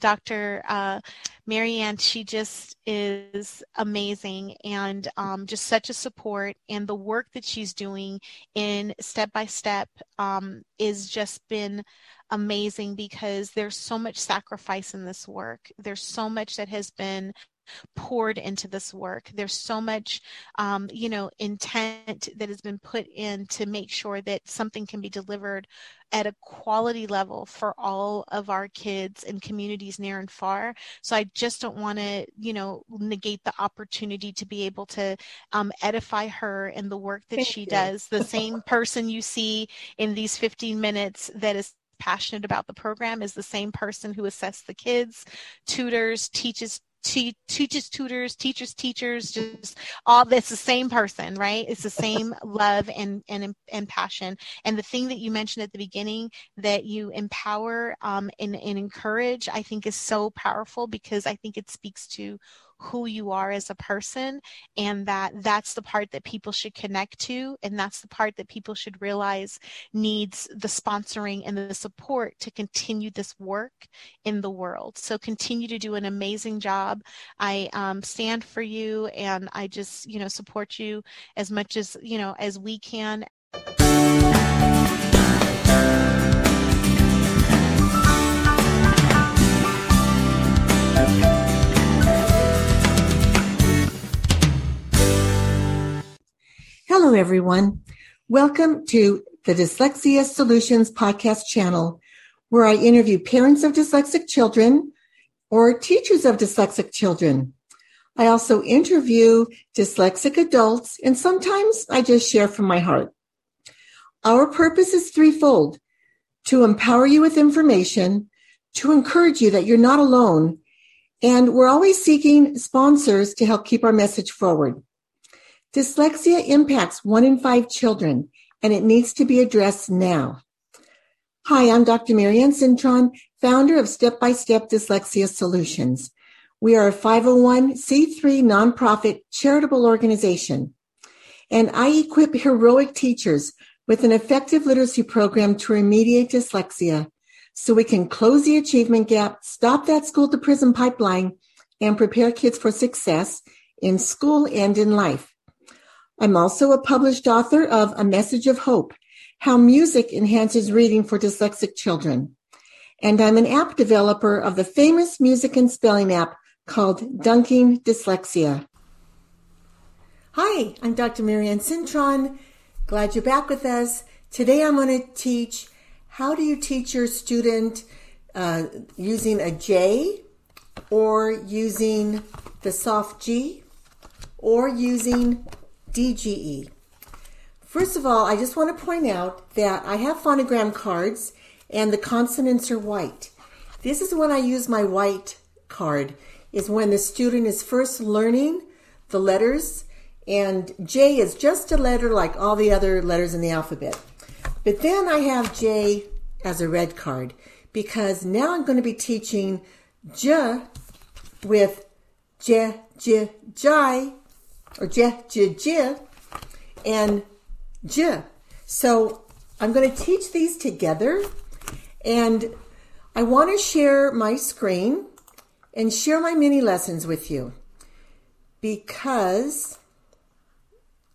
Dr. Uh, Marianne, she just is amazing and um, just such a support. And the work that she's doing in step by step um, is just been amazing because there's so much sacrifice in this work. There's so much that has been poured into this work. There's so much, um, you know, intent that has been put in to make sure that something can be delivered at a quality level for all of our kids and communities near and far. So I just don't want to, you know, negate the opportunity to be able to um, edify her and the work that Thank she you. does. The same person you see in these 15 minutes that is passionate about the program is the same person who assesses the kids, tutors, teaches te- teaches tutors teachers teachers just all that's the same person right? It's the same love and and and passion. And the thing that you mentioned at the beginning that you empower um, and, and encourage i think is so powerful because i think it speaks to who you are as a person and that that's the part that people should connect to and that's the part that people should realize needs the sponsoring and the support to continue this work in the world. So continue to do an amazing job. I um, stand for you and i just you know support you as much as you know as we can everyone. Welcome to the Dyslexia Solutions podcast channel, where I interview parents of dyslexic children or teachers of dyslexic children. I also interview dyslexic adults, and sometimes I just share from my heart. Our purpose is threefold to empower you with information, to encourage you that you're not alone, and we're always seeking sponsors to help keep our message forward. Dyslexia impacts one in five children, and it needs to be addressed now. Hi, I'm Dr. Marianne Cintron, founder of Step by Step Dyslexia Solutions. We are a 501c3 nonprofit charitable organization, and I equip heroic teachers with an effective literacy program to remediate dyslexia so we can close the achievement gap, stop that school to prison pipeline, and prepare kids for success in school and in life. I'm also a published author of A Message of Hope How Music Enhances Reading for Dyslexic Children. And I'm an app developer of the famous music and spelling app called Dunking Dyslexia. Hi, I'm Dr. Marianne Cintron. Glad you're back with us. Today I'm going to teach how do you teach your student uh, using a J or using the soft G or using DGE. First of all, I just want to point out that I have phonogram cards and the consonants are white. This is when I use my white card, is when the student is first learning the letters, and J is just a letter like all the other letters in the alphabet. But then I have J as a red card because now I'm going to be teaching J with J, J, J, or j, j, j, and j. So I'm going to teach these together and I want to share my screen and share my mini lessons with you because,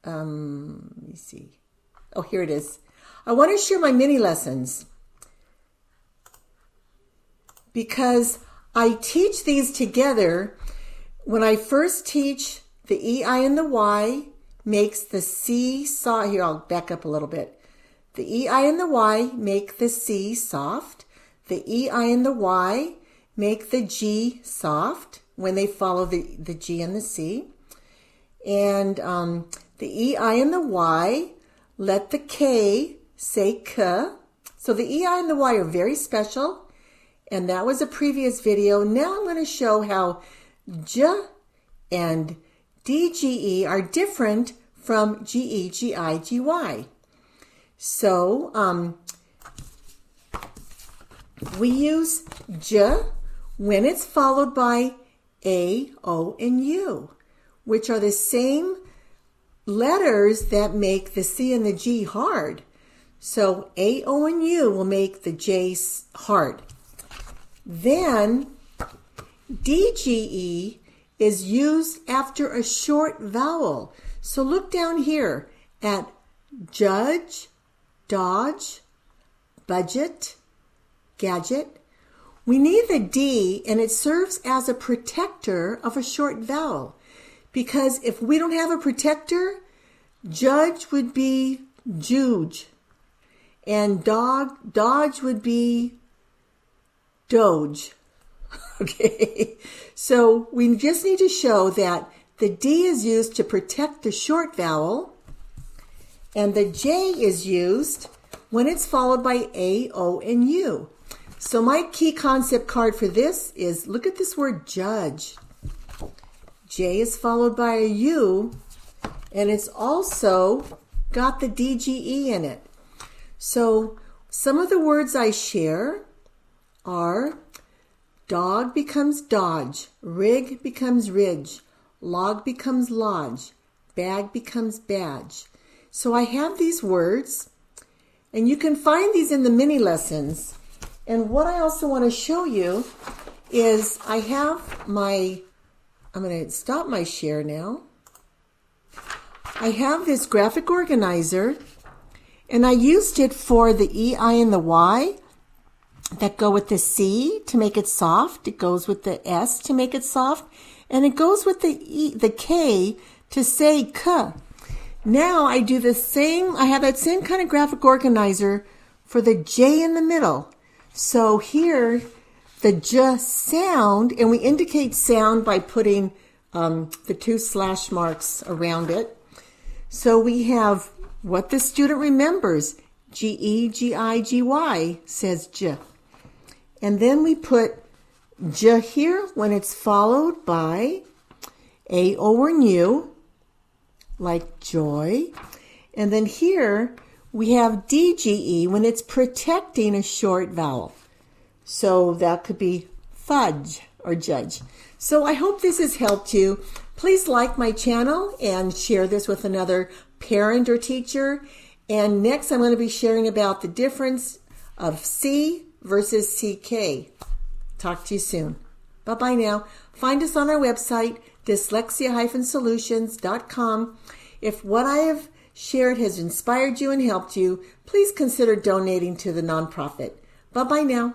um, let me see. Oh, here it is. I want to share my mini lessons because I teach these together. When I first teach the EI and the Y makes the C soft. Here, I'll back up a little bit. The EI and the Y make the C soft. The EI and the Y make the G soft when they follow the, the G and the C. And um, the EI and the Y let the K say K. So the EI and the Y are very special. And that was a previous video. Now I'm going to show how J and DGE are different from GE, GI, GY. So um, we use J when it's followed by A, O, and U, which are the same letters that make the C and the G hard. So A, O, and U will make the J hard. Then DGE is used after a short vowel. So look down here at judge, dodge, budget, gadget. We need the D and it serves as a protector of a short vowel. Because if we don't have a protector, judge would be juge and dog dodge would be doge. Okay. So we just need to show that the D is used to protect the short vowel and the J is used when it's followed by A, O, and U. So my key concept card for this is look at this word judge. J is followed by a U and it's also got the DGE in it. So some of the words I share are dog becomes dodge, rig becomes ridge, log becomes lodge, bag becomes badge. So I have these words and you can find these in the mini lessons. And what I also want to show you is I have my, I'm going to stop my share now. I have this graphic organizer and I used it for the E, I, and the Y that go with the C to make it soft. It goes with the S to make it soft. And it goes with the E, the K to say K. Now I do the same, I have that same kind of graphic organizer for the J in the middle. So here, the J sound, and we indicate sound by putting um, the two slash marks around it. So we have what the student remembers. G E G I G Y says J. And then we put J here when it's followed by a or U like joy. And then here we have DGE when it's protecting a short vowel. So that could be fudge or judge. So I hope this has helped you. Please like my channel and share this with another parent or teacher. And next I'm going to be sharing about the difference of C versus CK. Talk to you soon. Bye bye now. Find us on our website, dyslexia-solutions.com. If what I have shared has inspired you and helped you, please consider donating to the nonprofit. Bye bye now.